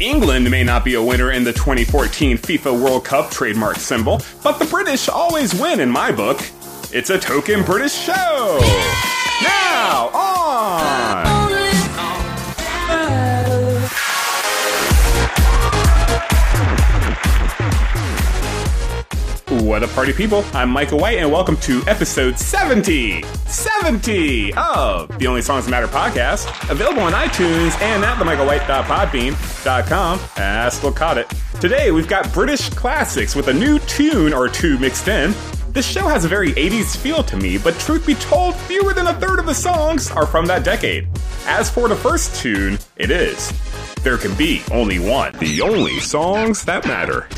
England may not be a winner in the 2014 FIFA World Cup trademark symbol, but the British always win in my book. It's a token British show! Now, on! What up, party people? I'm Micah White, and welcome to episode 70! 70 of the Only Songs That Matter podcast, available on iTunes and at themicahwhite.podbean.com. Still caught it. Today, we've got British classics with a new tune or two mixed in. This show has a very 80s feel to me, but truth be told, fewer than a third of the songs are from that decade. As for the first tune, it is. There can be only one. The only songs that matter.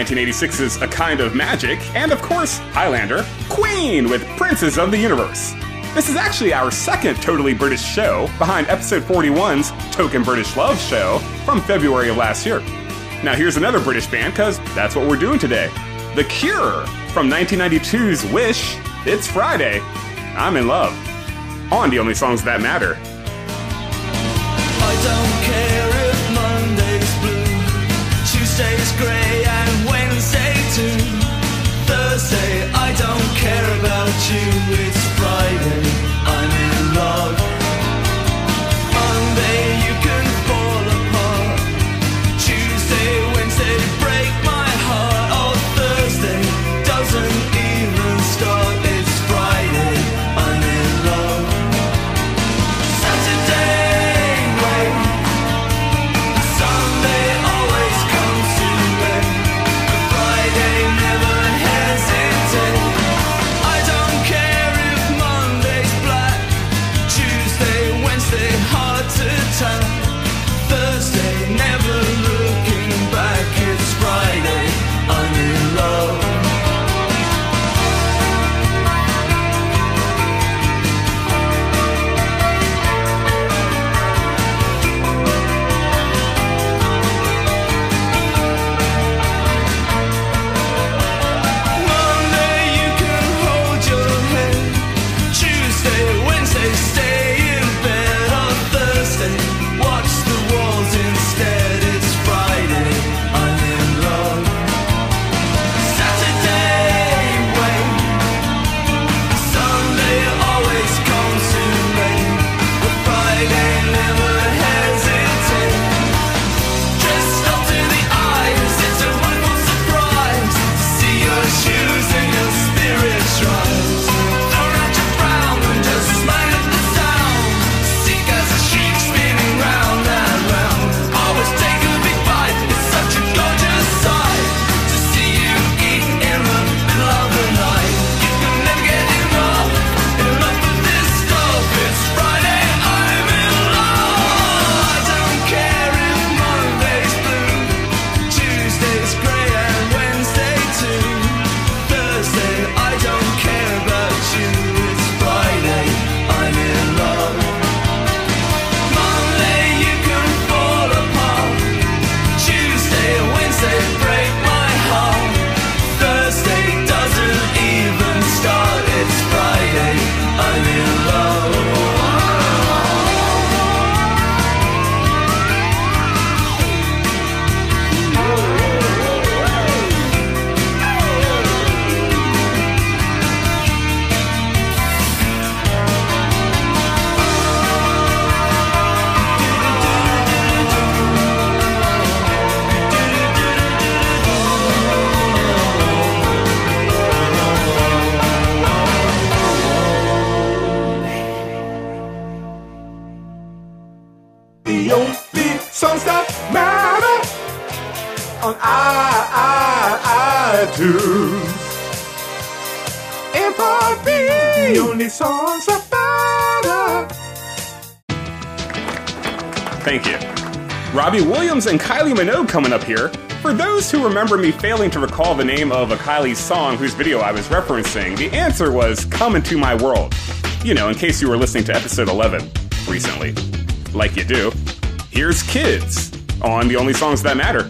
1986's A Kind of Magic, and of course, Highlander, Queen with Princes of the Universe. This is actually our second totally British show, behind episode 41's Token British Love show from February of last year. Now, here's another British band, because that's what we're doing today The Cure from 1992's Wish. It's Friday. I'm in love. On the only songs that matter. Kylie Minogue coming up here. For those who remember me failing to recall the name of a Kylie song whose video I was referencing, the answer was Come Into My World. You know, in case you were listening to episode 11 recently. Like you do. Here's Kids on The Only Songs That Matter.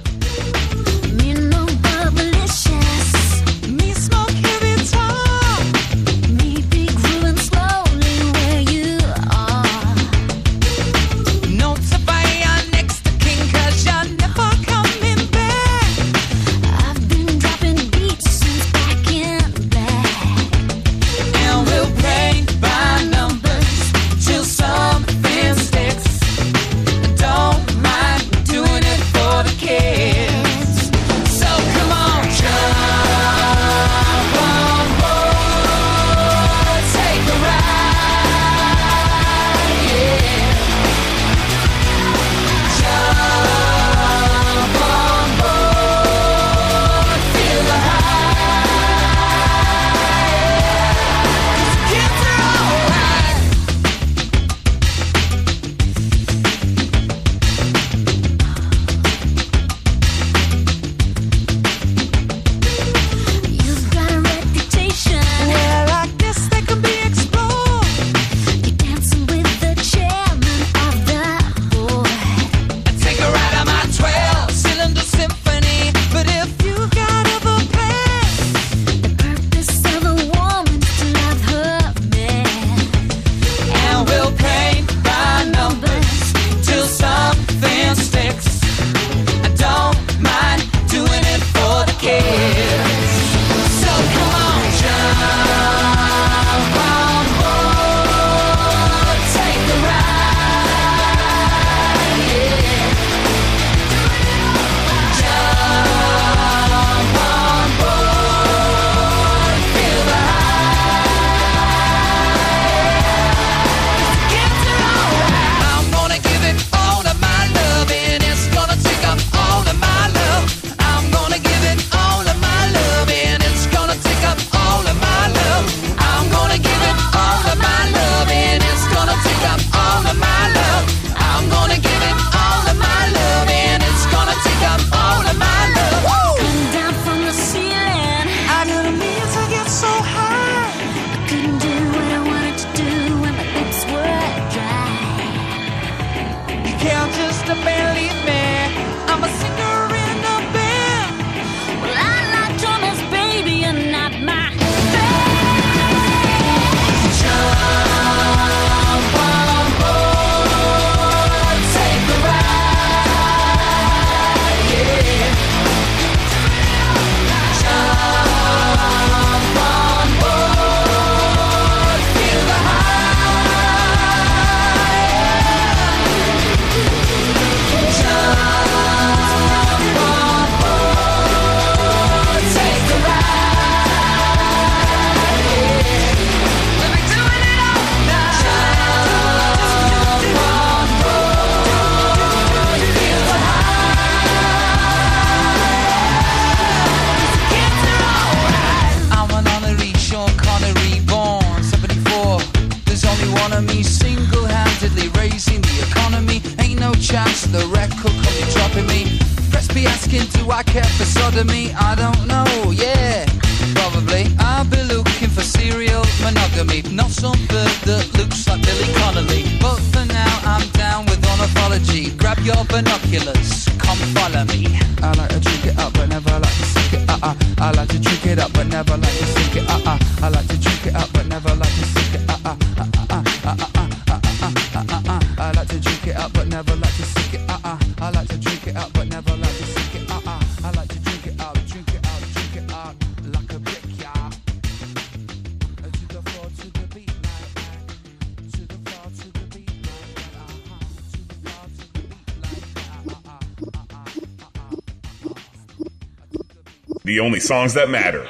count just a barely made. for me? I don't know, yeah, probably. I'll be looking for serial monogamy, not some bird that looks like Billy Connolly. But for now, I'm down with ornithology. Grab your binoculars, come follow me. I like The only songs that matter.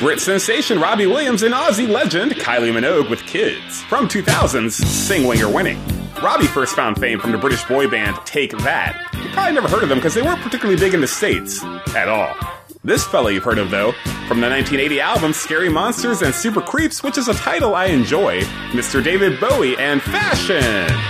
Brit sensation Robbie Williams and Aussie legend Kylie Minogue with Kids from 2000's Sing When You're Winning. Robbie first found fame from the British boy band Take That. You probably never heard of them because they weren't particularly big in the States at all. This fella you've heard of though, from the 1980 album Scary Monsters and Super Creeps, which is a title I enjoy, Mr. David Bowie and Fashion.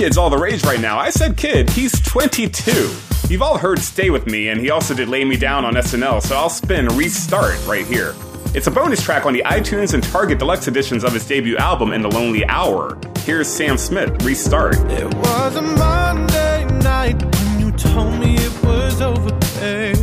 kid's all the rage right now. I said kid, he's 22. You've all heard Stay With Me, and he also did Lay Me Down on SNL, so I'll spin Restart right here. It's a bonus track on the iTunes and Target deluxe editions of his debut album, In the Lonely Hour. Here's Sam Smith, Restart. It was a Monday night when you told me it was over, babe.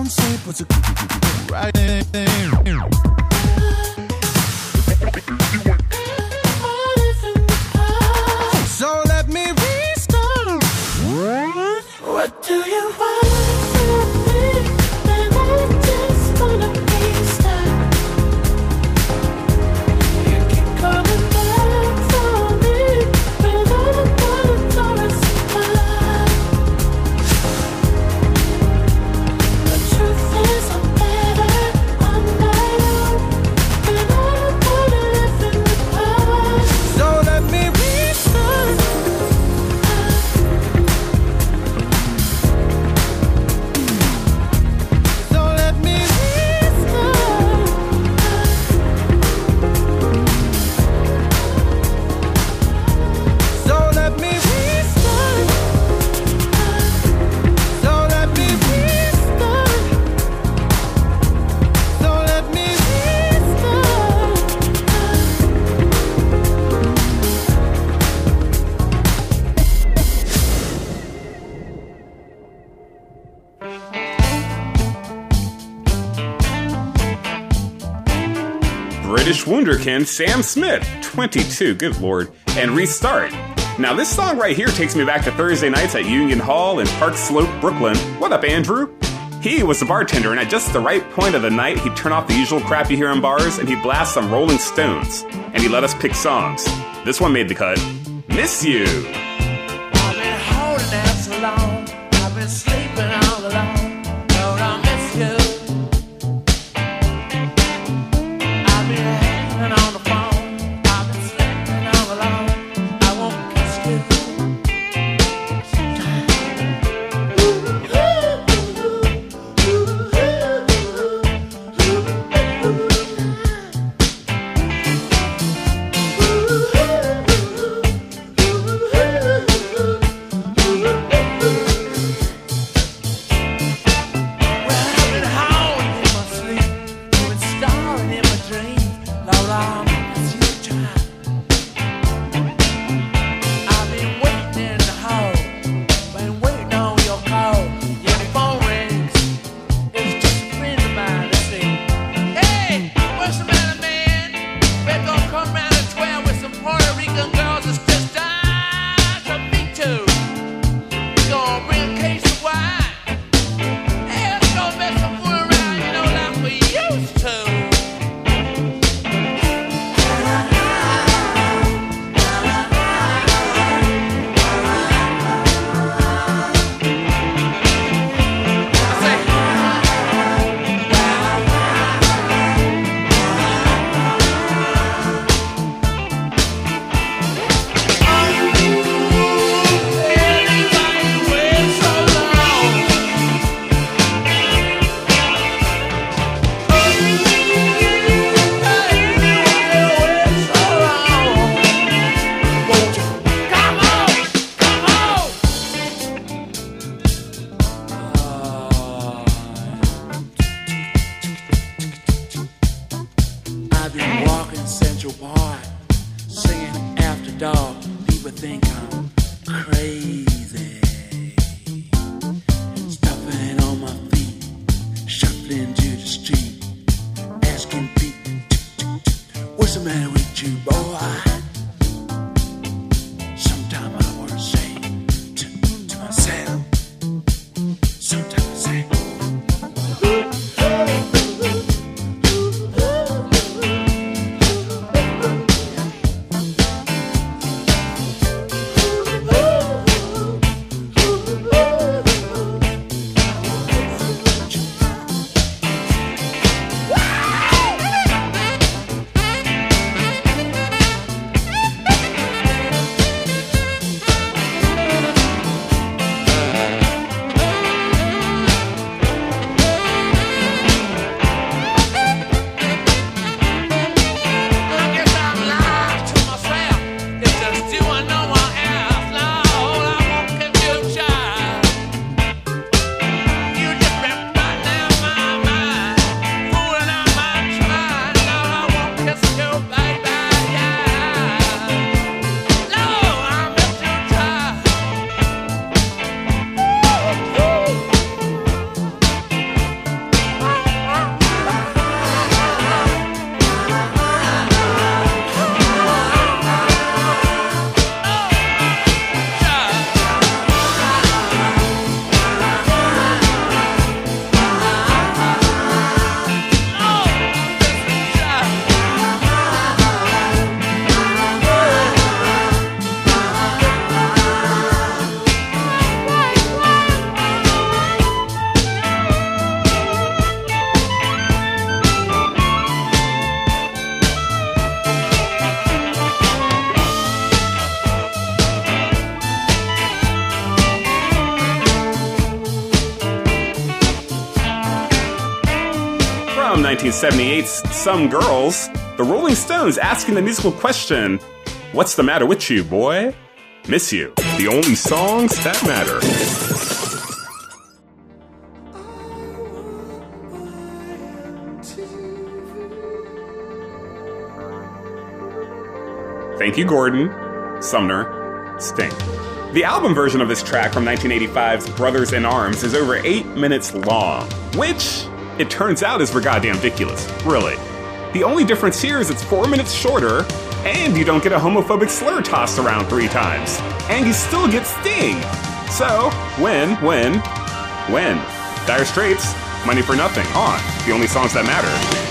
don't sleep, what's a right So let me restart. What do you want? wunderkind Sam Smith, 22, good lord, and Restart. Now, this song right here takes me back to Thursday nights at Union Hall in Park Slope, Brooklyn. What up, Andrew? He was the bartender, and at just the right point of the night, he'd turn off the usual crap you hear in bars and he'd blast some Rolling Stones. And he let us pick songs. This one made the cut Miss You. heart singing after dark. People think I'm crazy. 1978's Some Girls, the Rolling Stones asking the musical question, What's the matter with you, boy? Miss You, the only songs that matter. Thank you, Gordon, Sumner, Sting. The album version of this track from 1985's Brothers in Arms is over 8 minutes long, which, it turns out, is for goddamn ridiculous, really. The only difference here is it's 4 minutes shorter, and you don't get a homophobic slur tossed around three times. And you still get Sting! So, win, win, win. Dire Straits, Money for Nothing, on the only songs that matter.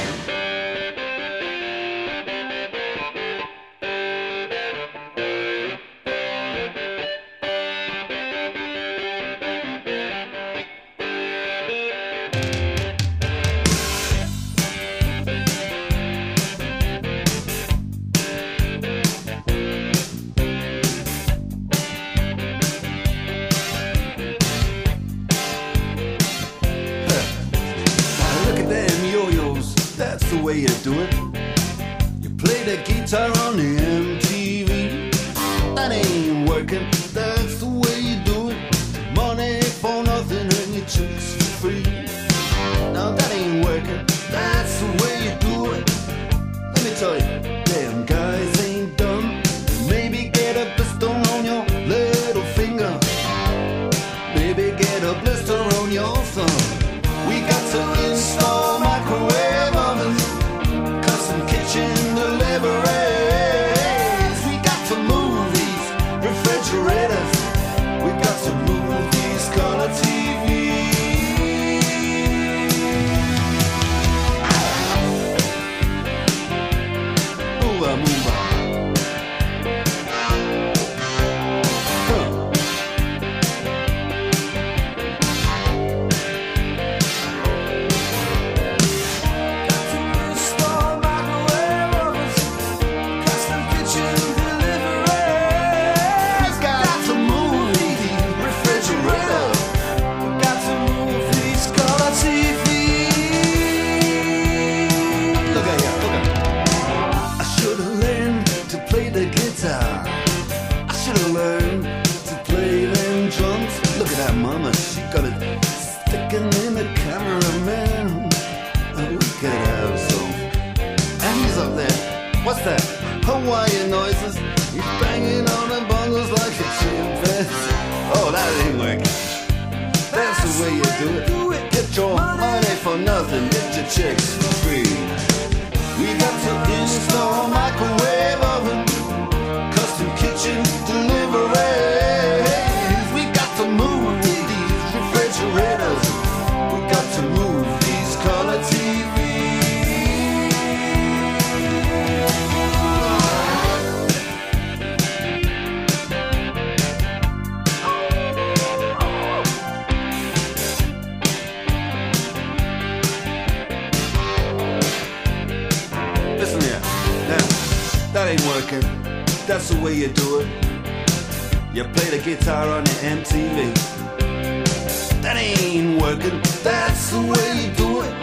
That's the way you do it.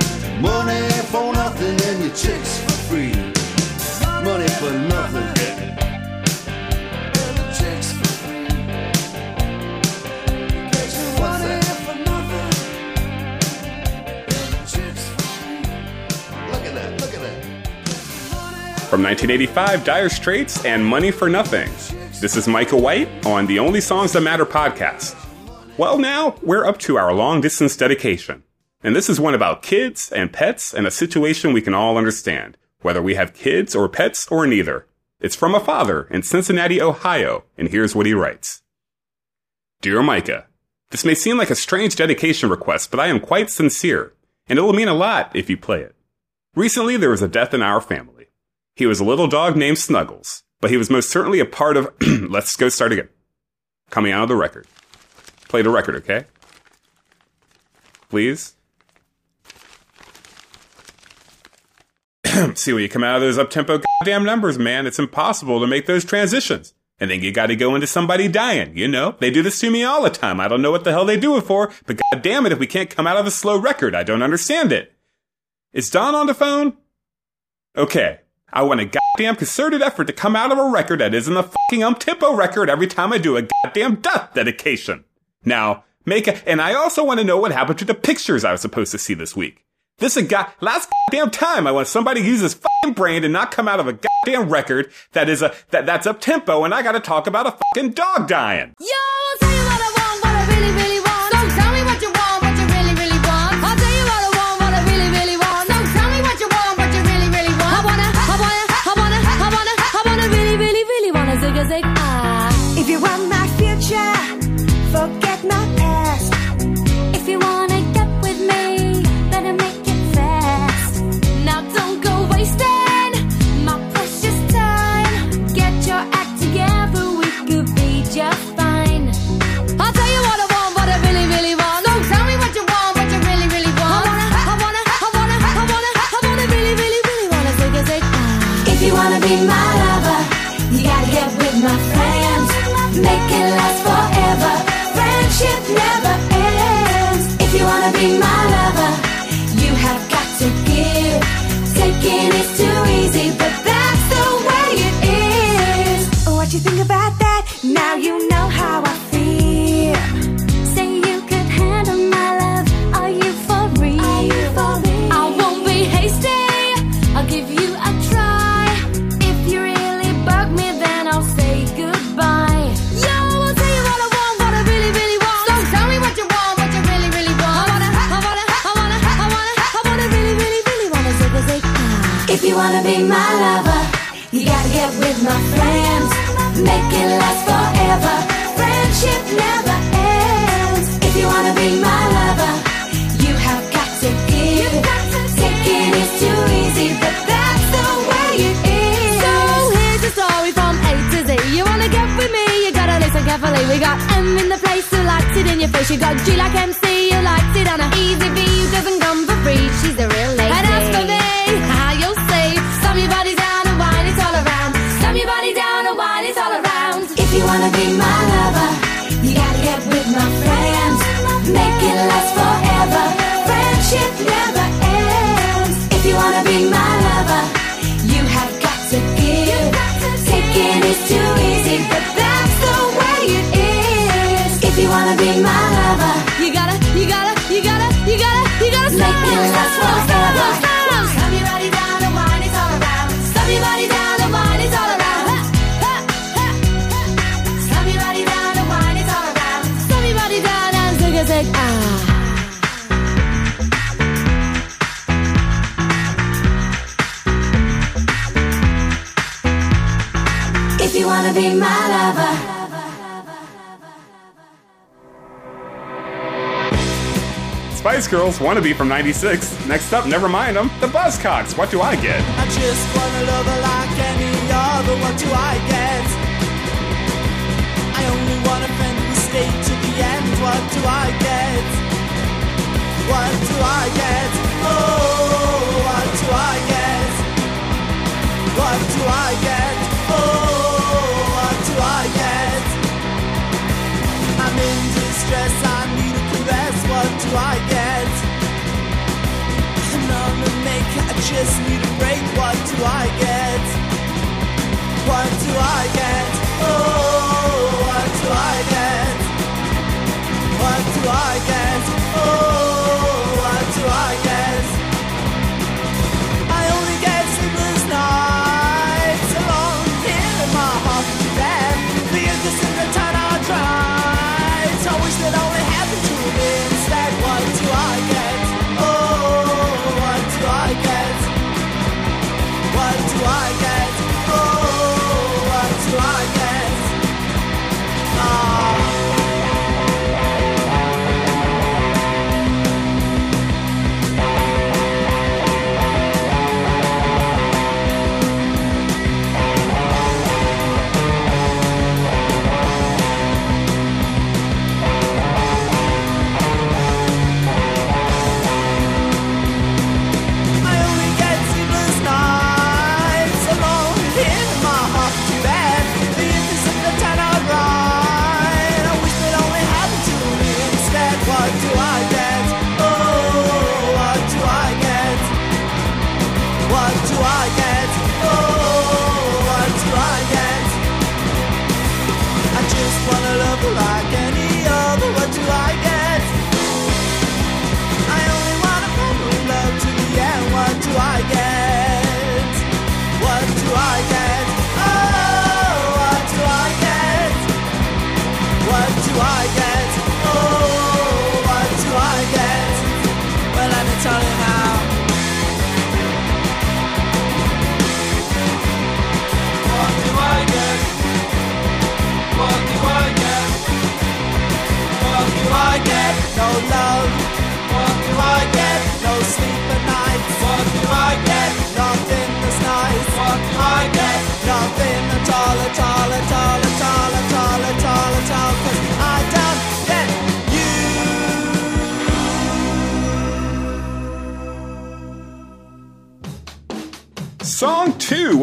Money for nothing and your chicks for free. Money for nothing. And the chicks for free. Get your money for nothing. And the chicks for free. Look at that. Look at that. From 1985, Dire Straits and Money for Nothing. This is Micah White on the Only Songs That Matter podcast. Well, now we're up to our long distance dedication. And this is one about kids and pets and a situation we can all understand, whether we have kids or pets or neither. It's from a father in Cincinnati, Ohio, and here's what he writes Dear Micah, this may seem like a strange dedication request, but I am quite sincere, and it will mean a lot if you play it. Recently, there was a death in our family. He was a little dog named Snuggles, but he was most certainly a part of. let's go start again. Coming out of the record. Play the record, okay? Please. See, when you come out of those up tempo goddamn numbers, man, it's impossible to make those transitions. And then you gotta go into somebody dying, you know? They do this to me all the time. I don't know what the hell they do it for, but god damn it, if we can't come out of a slow record, I don't understand it. Is Don on the phone? Okay. I want a goddamn concerted effort to come out of a record that isn't a fucking um tempo record every time I do a goddamn death dedication. Now, make a, and I also want to know what happened to the pictures I was supposed to see this week. This a guy, last goddamn time I want somebody to use his fucking brain and not come out of a goddamn record that is a, that, that's up tempo and I gotta talk about a fucking dog dying. Yo, I'll tell you what I want, what I really, really want. So tell me what you want, what you really, really want. I'll tell you what I want, what I really, really want. So tell me what you want, what you really, really want. I wanna, I wanna, I wanna, I wanna, I wanna really, really, really wanna zig a zig ah. If you want my future, forget my be my lover, you gotta get with my friends. Make it last forever. Friendship never ends. If you wanna be my lover, you have got to give. Taking is too easy, but that's the way it is. What you think about that? Now you know how I wanna be my lover, you gotta get with my friends. Make it last forever. Friendship never ends. If you wanna be my lover, you have got to give. Taking is too easy, but that's the way it is. So here's the story from A to Z. You wanna get with me? You gotta listen carefully. We got M in the place who likes it in your face. You got G like MC who likes it on a easy V who doesn't come for free. She's the real Friendship never ends. If you wanna be my lover, you have got to give. Taking is too easy, but that's the way it is. If you wanna be my lover, You gotta, you gotta, you gotta, you gotta, you gotta. Make it last forever. Wanna be my lover. Spice Girls wanna be from 96. Next up, never mind them, the Buzzcocks. What do I get? I just wanna love her like any other. What do I get? I only want a friend who stay to the end. What do I get? What do I get? Oh, what do I get? What do I get? Oh, what do I get? I'm in distress. I need a caress. What do I get? On the make, I just need a break. What do I get? What do I get? Oh, what do I get? What do I get? Oh,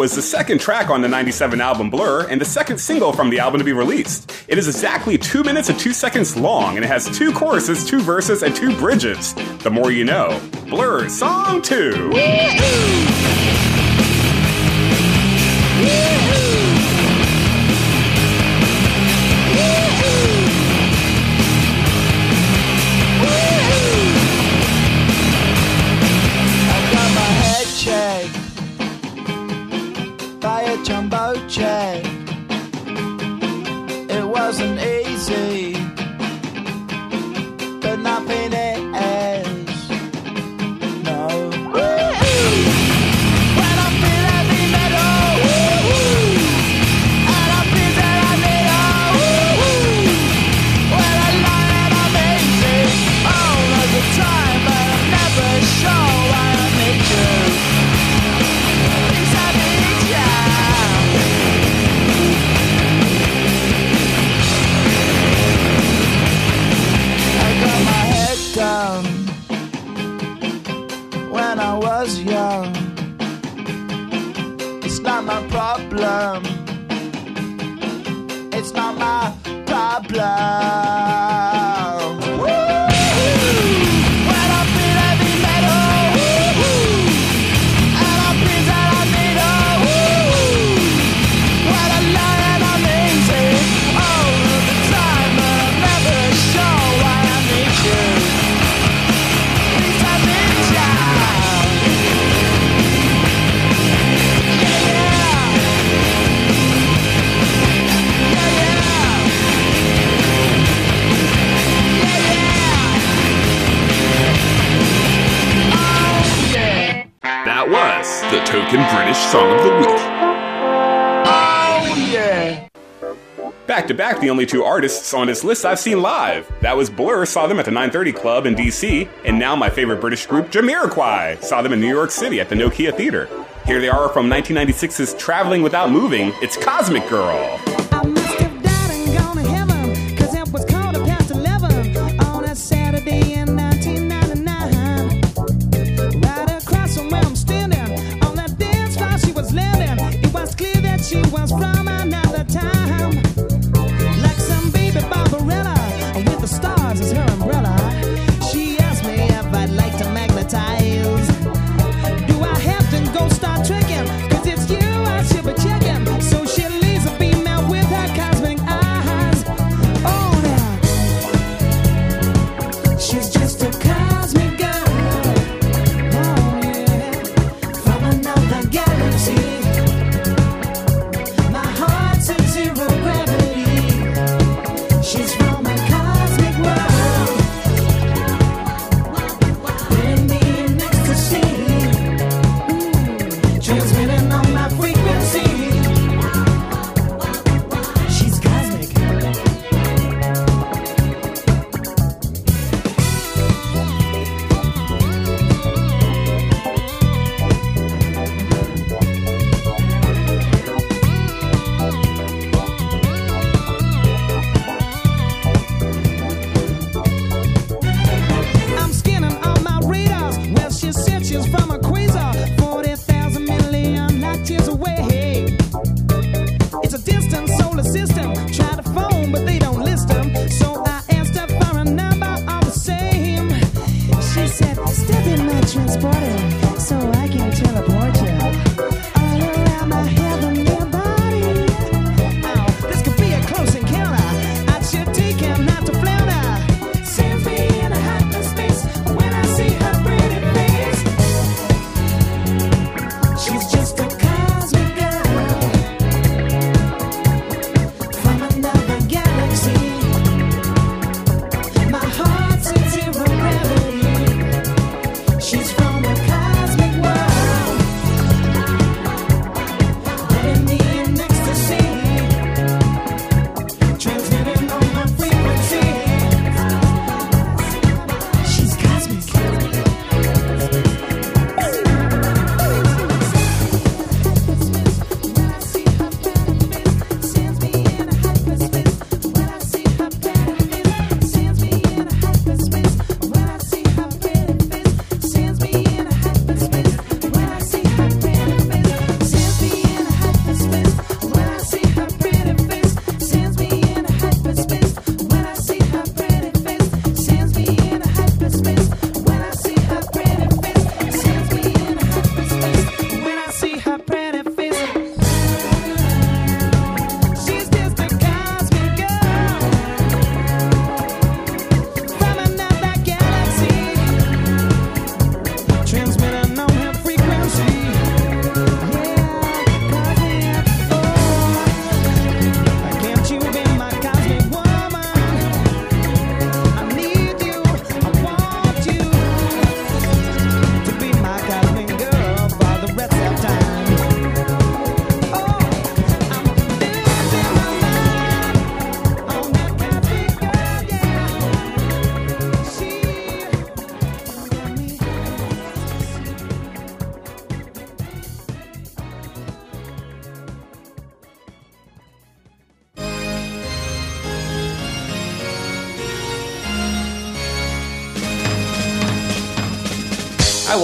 was the second track on the 97 album Blur and the second single from the album to be released. It is exactly 2 minutes and 2 seconds long and it has two choruses, two verses, and two bridges. The more you know. Blur Song 2. I was young. It's not my problem. It's not my problem. British Song of the Week. Oh, yeah. Back to back, the only two artists on this list I've seen live. That was Blur, saw them at the 930 Club in DC, and now my favorite British group, Jamiroquai, saw them in New York City at the Nokia Theater. Here they are from 1996's Traveling Without Moving. It's Cosmic Girl.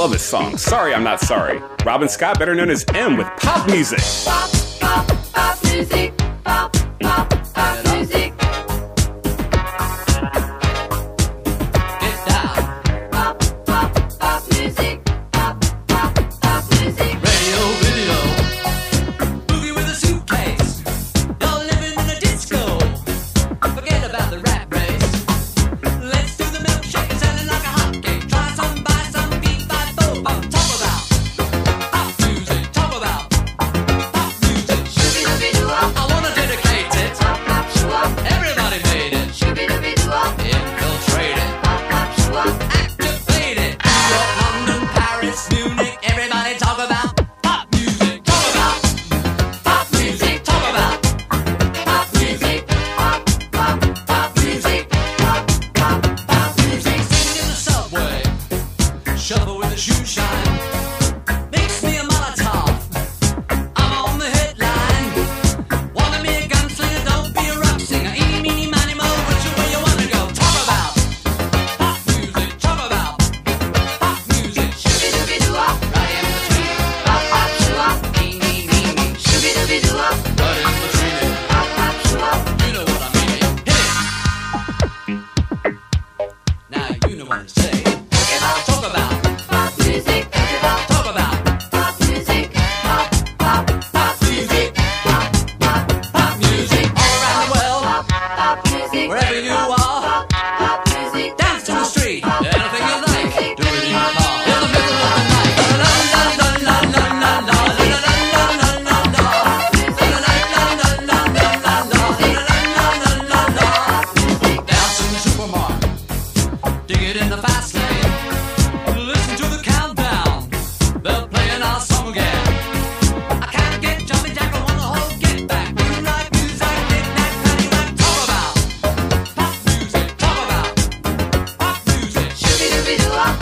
this song. Sorry, I'm not sorry. Robin Scott, better known as M, with pop music. Pop.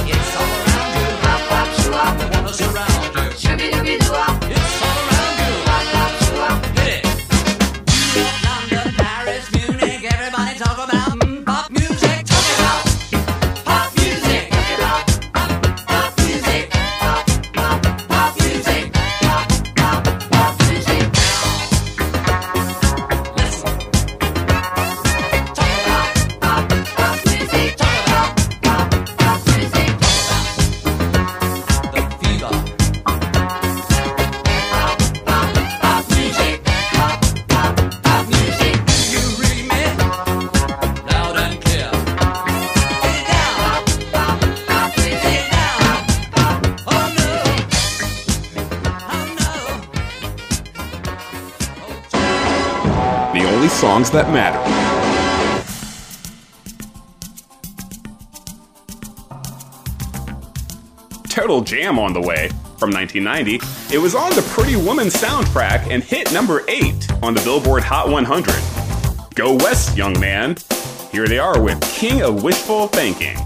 It's all around you. Bop, bop, shoo-wop, the one around you. Shooby-dooby-doo-wop. It's all songs that matter. Total Jam on the way from 1990. It was on the Pretty Woman soundtrack and hit number 8 on the Billboard Hot 100. Go West, young man. Here they are with King of Wishful Thinking.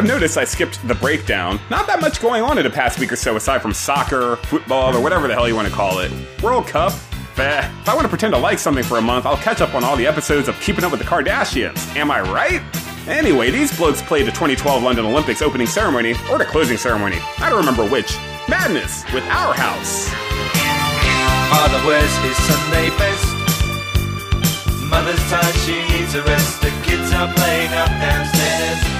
Have noticed I skipped the breakdown. Not that much going on in the past week or so aside from soccer, football, or whatever the hell you want to call it. World Cup? Bah. If I want to pretend to like something for a month, I'll catch up on all the episodes of Keeping Up with the Kardashians. Am I right? Anyway, these blokes played the 2012 London Olympics opening ceremony, or the closing ceremony. I don't remember which. Madness with Our House. Father wears his Sunday best. Mother's tired, she needs a rest. The kids are playing up downstairs.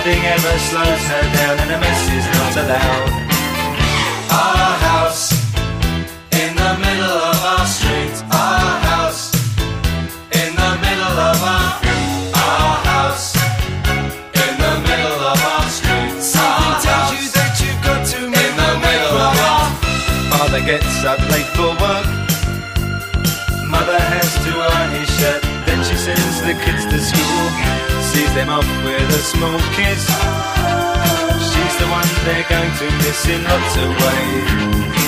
Nothing ever slows her down, and a mess is not allowed. Our house in the middle of our street. Our house in the middle of our our house in the middle of our street. Something tells you that you've got to in the middle of our Father gets up late for work. Mother has to iron his shirt. Then she sends the kids to school. Sees them off with a small kiss. She's the one they're going to miss in lots of ways.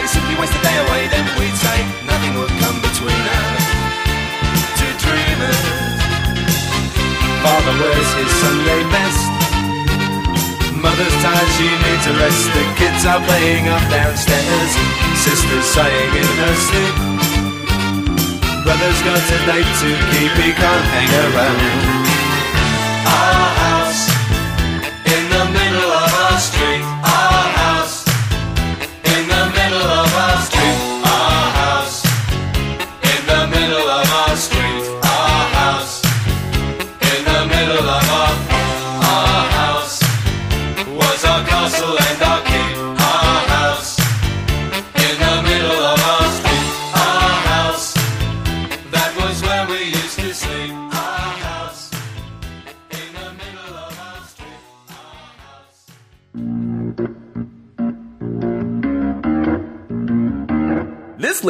We simply waste the day away. Then we'd say nothing would come between us. Two dreamers. Father wears his Sunday best. Mother's tired, she needs a rest. The kids are playing up downstairs. Sister's sighing in her sleep. Brother's got a date to keep, he can't hang around. Our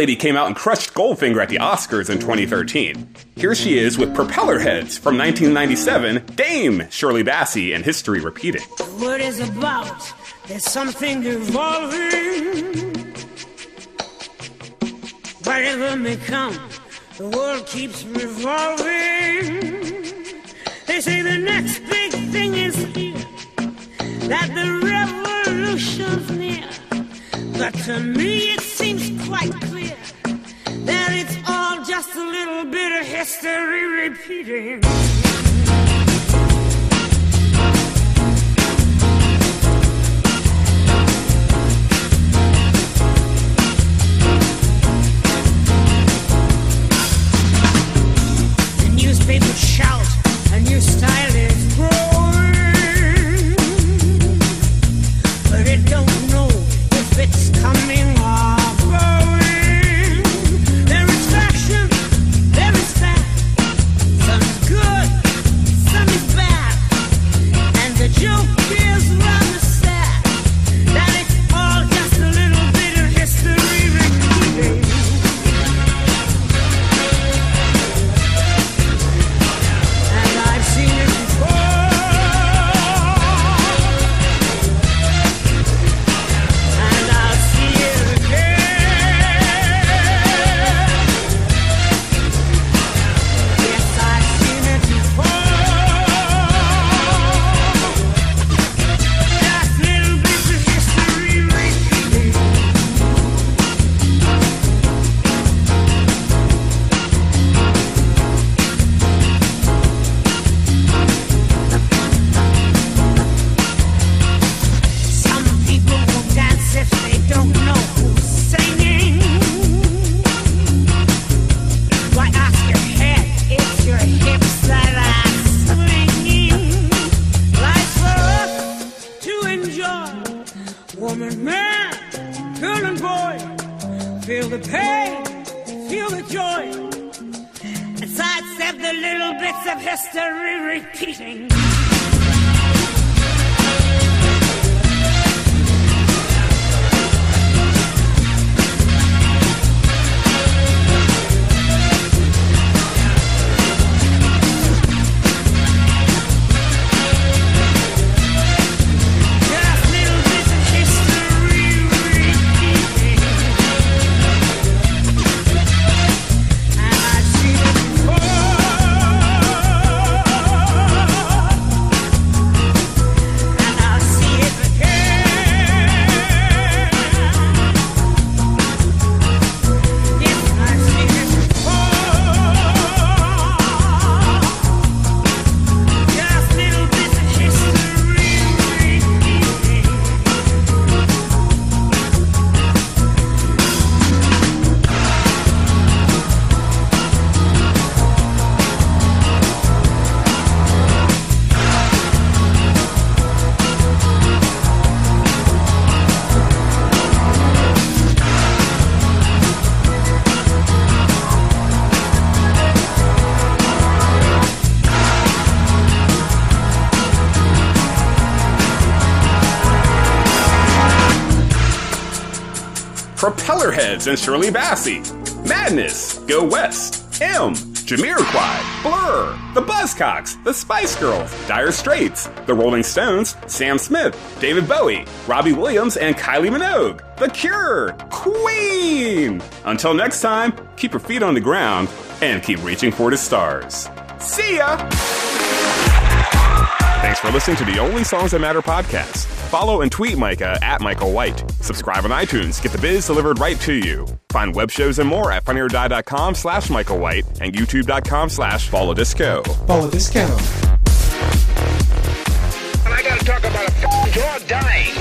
lady came out and crushed Goldfinger at the Oscars in 2013. Here she is with Propeller Heads from 1997, Dame Shirley Bassey, and history repeating. What is about? There's something evolving. Whatever may come, the world keeps revolving. They say the next big thing is here, that the revolution's near. But to me it seems quite clear that it's all just a little bit of history repeating. The newspapers shout, a new style Propellerheads and Shirley Bassey. Madness, Go West. M, Jamiroquai, Blur, The Buzzcocks, The Spice Girls, Dire Straits, The Rolling Stones, Sam Smith, David Bowie, Robbie Williams, and Kylie Minogue. The Cure, Queen. Until next time, keep your feet on the ground and keep reaching for the stars. See ya! Thanks for listening to the Only Songs That Matter podcast. Follow and tweet Micah at Michael White. Subscribe on iTunes. Get the biz delivered right to you. Find web shows and more at funnyordie.com slash Michael White and youtube.com slash follow disco. Follow discount. And I gotta talk about a f***ing jaw dying.